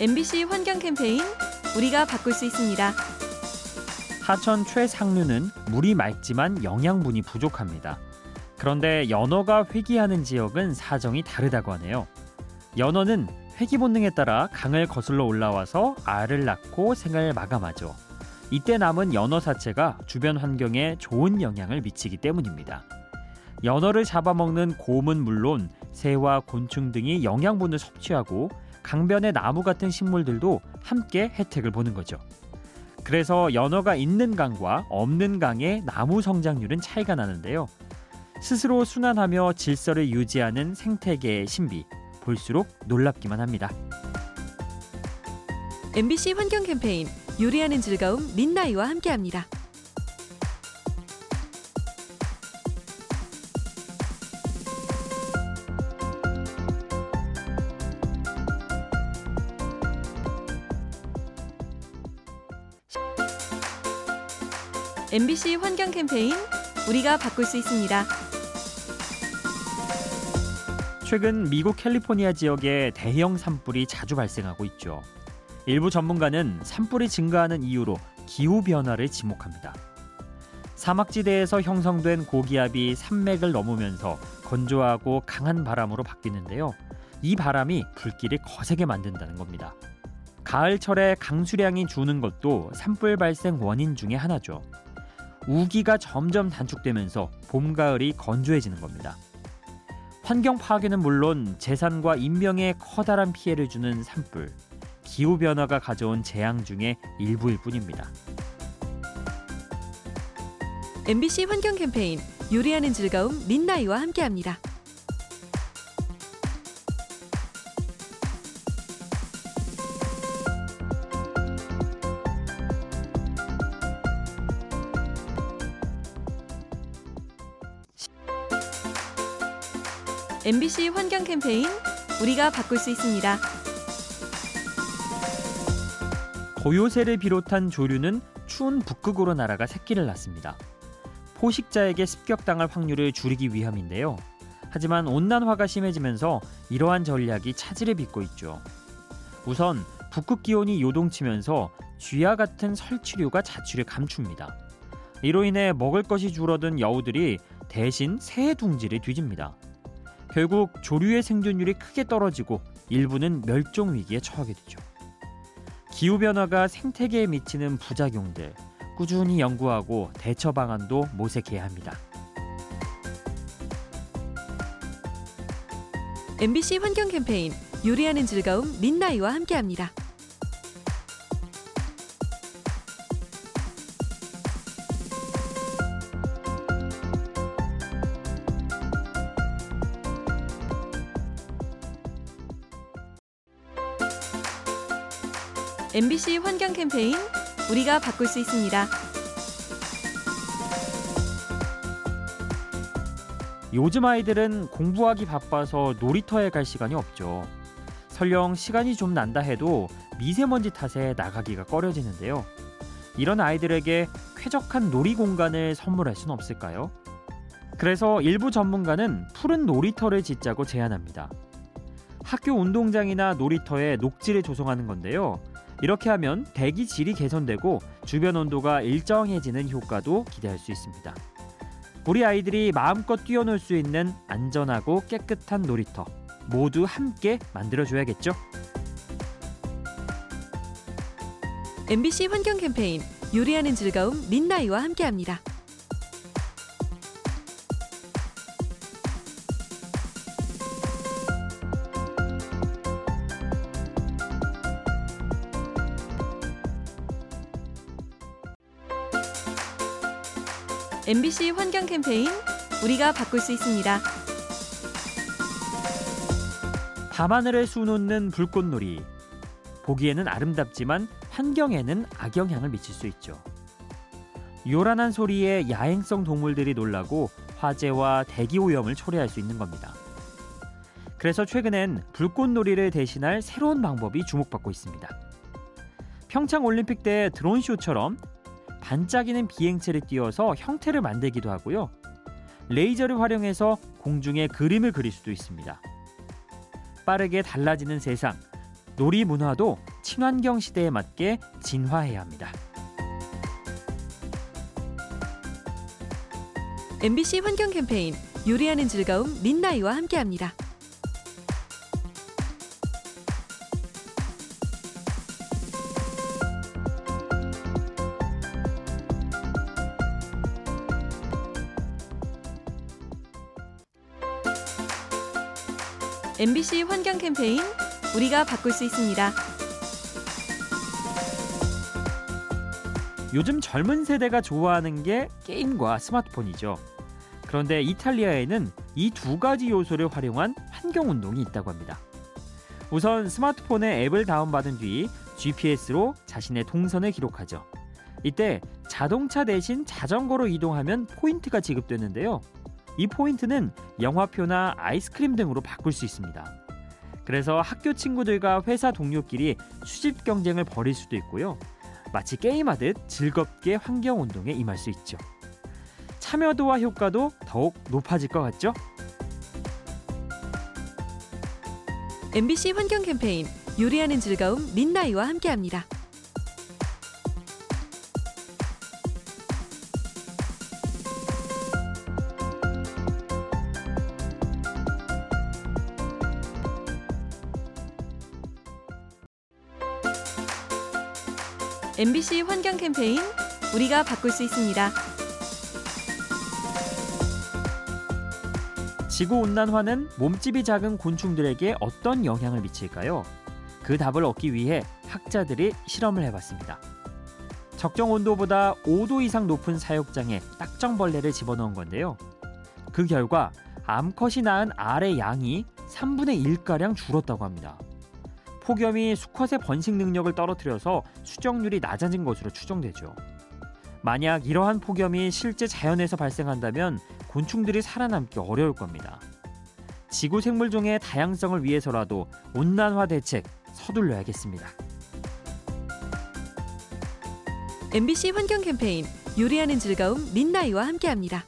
MBC 환경 캠페인 우리가 바꿀 수 있습니다. 하천 최상류는 물이 맑지만 영양분이 부족합니다. 그런데 연어가 회귀하는 지역은 사정이 다르다고 하네요. 연어는 회귀 본능에 따라 강을 거슬러 올라와서 알을 낳고 생을 마감하죠. 이때 남은 연어 사체가 주변 환경에 좋은 영향을 미치기 때문입니다. 연어를 잡아먹는 곰은 물론 새와 곤충 등이 영양분을 섭취하고 강변의 나무 같은 식물들도 함께 혜택을 보는 거죠. 그래서 연어가 있는 강과 없는 강의 나무 성장률은 차이가 나는데요. 스스로 순환하며 질서를 유지하는 생태계의 신비, 볼수록 놀랍기만 합니다. MBC 환경 캠페인 요리하는 즐거움 민나이와 함께합니다. MBC 환경 캠페인 우리가 바꿀 수 있습니다. 최근 미국 캘리포니아 지역에 대형 산불이 자주 발생하고 있죠. 일부 전문가는 산불이 증가하는 이유로 기후 변화를 지목합니다. 사막지대에서 형성된 고기압이 산맥을 넘으면서 건조하고 강한 바람으로 바뀌는데요. 이 바람이 불길을 거세게 만든다는 겁니다. 가을철에 강수량이 주는 것도 산불 발생 원인 중의 하나죠. 우기가 점점 단축되면서 봄, 가을이 건조해지는 겁니다. 환경 파괴는 물론 재산과 인명에 커다란 피해를 주는 산불, 기후 변화가 가져온 재앙 중의 일부일 뿐입니다. MBC 환경 캠페인 요리하는 즐거움 민나이와 함께합니다. MBC 환경 캠페인 우리가 바꿀 수 있습니다. 고요새를 비롯한 조류는 추운 북극으로 날아가 새끼를 낳습니다. 포식자에게 습격당할 확률을 줄이기 위함인데요. 하지만 온난화가 심해지면서 이러한 전략이 차질을 빚고 있죠. 우선 북극 기온이 요동치면서 쥐와 같은 설치류가 자취를 감춥니다. 이로 인해 먹을 것이 줄어든 여우들이 대신 새의 둥지를 뒤집니다. 결국 조류의 생존율이 크게 떨어지고 일부는 멸종 위기에 처하게 되죠. 기후 변화가 생태계에 미치는 부작용들 꾸준히 연구하고 대처 방안도 모색해야 합니다. MBC 환경 캠페인 요리하는 즐거움 민나이와 함께합니다. MBC 환경 캠페인 우리가 바꿀 수 있습니다. 요즘 아이들은 공부하기 바빠서 놀이터에 갈 시간이 없죠. 설령 시간이 좀 난다 해도 미세먼지 탓에 나가기가 꺼려지는데요. 이런 아이들에게 쾌적한 놀이 공간을 선물할 수는 없을까요? 그래서 일부 전문가는 푸른 놀이터를 짓자고 제안합니다. 학교 운동장이나 놀이터에 녹지를 조성하는 건데요. 이렇게 하면 대기 질이 개선되고 주변 온도가 일정해지는 효과도 기대할 수 있습니다. 우리 아이들이 마음껏 뛰어놀 수 있는 안전하고 깨끗한 놀이터 모두 함께 만들어줘야겠죠. MBC 환경 캠페인 요리하는 즐거움 민나이와 함께합니다. MBC 환경 캠페인 우리가 바꿀 수 있습니다. 밤하늘에 수놓는 불꽃놀이 보기에는 아름답지만 환경에는 악영향을 미칠 수 있죠. 요란한 소리에 야행성 동물들이 놀라고 화재와 대기 오염을 초래할 수 있는 겁니다. 그래서 최근엔 불꽃놀이를 대신할 새로운 방법이 주목받고 있습니다. 평창 올림픽 때 드론 쇼처럼 반짝이는 비행체를 띄워서 형태를 만들기도 하고요. 레이저를 활용해서 공중에 그림을 그릴 수도 있습니다. 빠르게 달라지는 세상, 놀이 문화도 친환경 시대에 맞게 진화해야 합니다. MBC 환경 캠페인 요리하는 즐거움 린나이와 함께합니다. MBC 환경 캠페인 우리가 바꿀 수 있습니다. 요즘 젊은 세대가 좋아하는 게 게임과 스마트폰이죠. 그런데 이탈리아에는 이 두 가지 요소를 활용한 환경 운동이 있다고 합니다. 우선 스마트폰에 앱을 다운받은 뒤 GPS로 자신의 동선을 기록하죠. 이때 자동차 대신 자전거로 이동하면 포인트가 지급되는데요. 이 포인트는 영화표나 아이스크림 등으로 바꿀 수 있습니다. 그래서 학교 친구들과 회사 동료끼리 수집 경쟁을 벌일 수도 있고요. 마치 게임하듯 즐겁게 환경 운동에 임할 수 있죠. 참여도와 효과도 더욱 높아질 것 같죠? MBC 환경 캠페인 요리하는 즐거움 린나이와 함께합니다. MBC 환경 캠페인 우리가 바꿀 수 있습니다. 지구 온난화는 몸집이 작은 곤충들에게 어떤 영향을 미칠까요? 그 답을 얻기 위해 학자들이 실험을 해봤습니다. 적정 온도보다 5도 이상 높은 사육장에 딱정벌레를 집어넣은 건데요. 그 결과 암컷이 낳은 알의 양이 3분의 1가량 줄었다고 합니다. 폭염이 수컷의 번식 능력을 떨어뜨려서 수정률이 낮아진 것으로 추정되죠. 만약 이러한 폭염이 실제 자연에서 발생한다면 곤충들이 살아남기 어려울 겁니다. 지구 생물종의 다양성을 위해서라도 온난화 대책 서둘러야겠습니다. MBC 환경 캠페인 요리하는 즐거움 린나이와 함께합니다.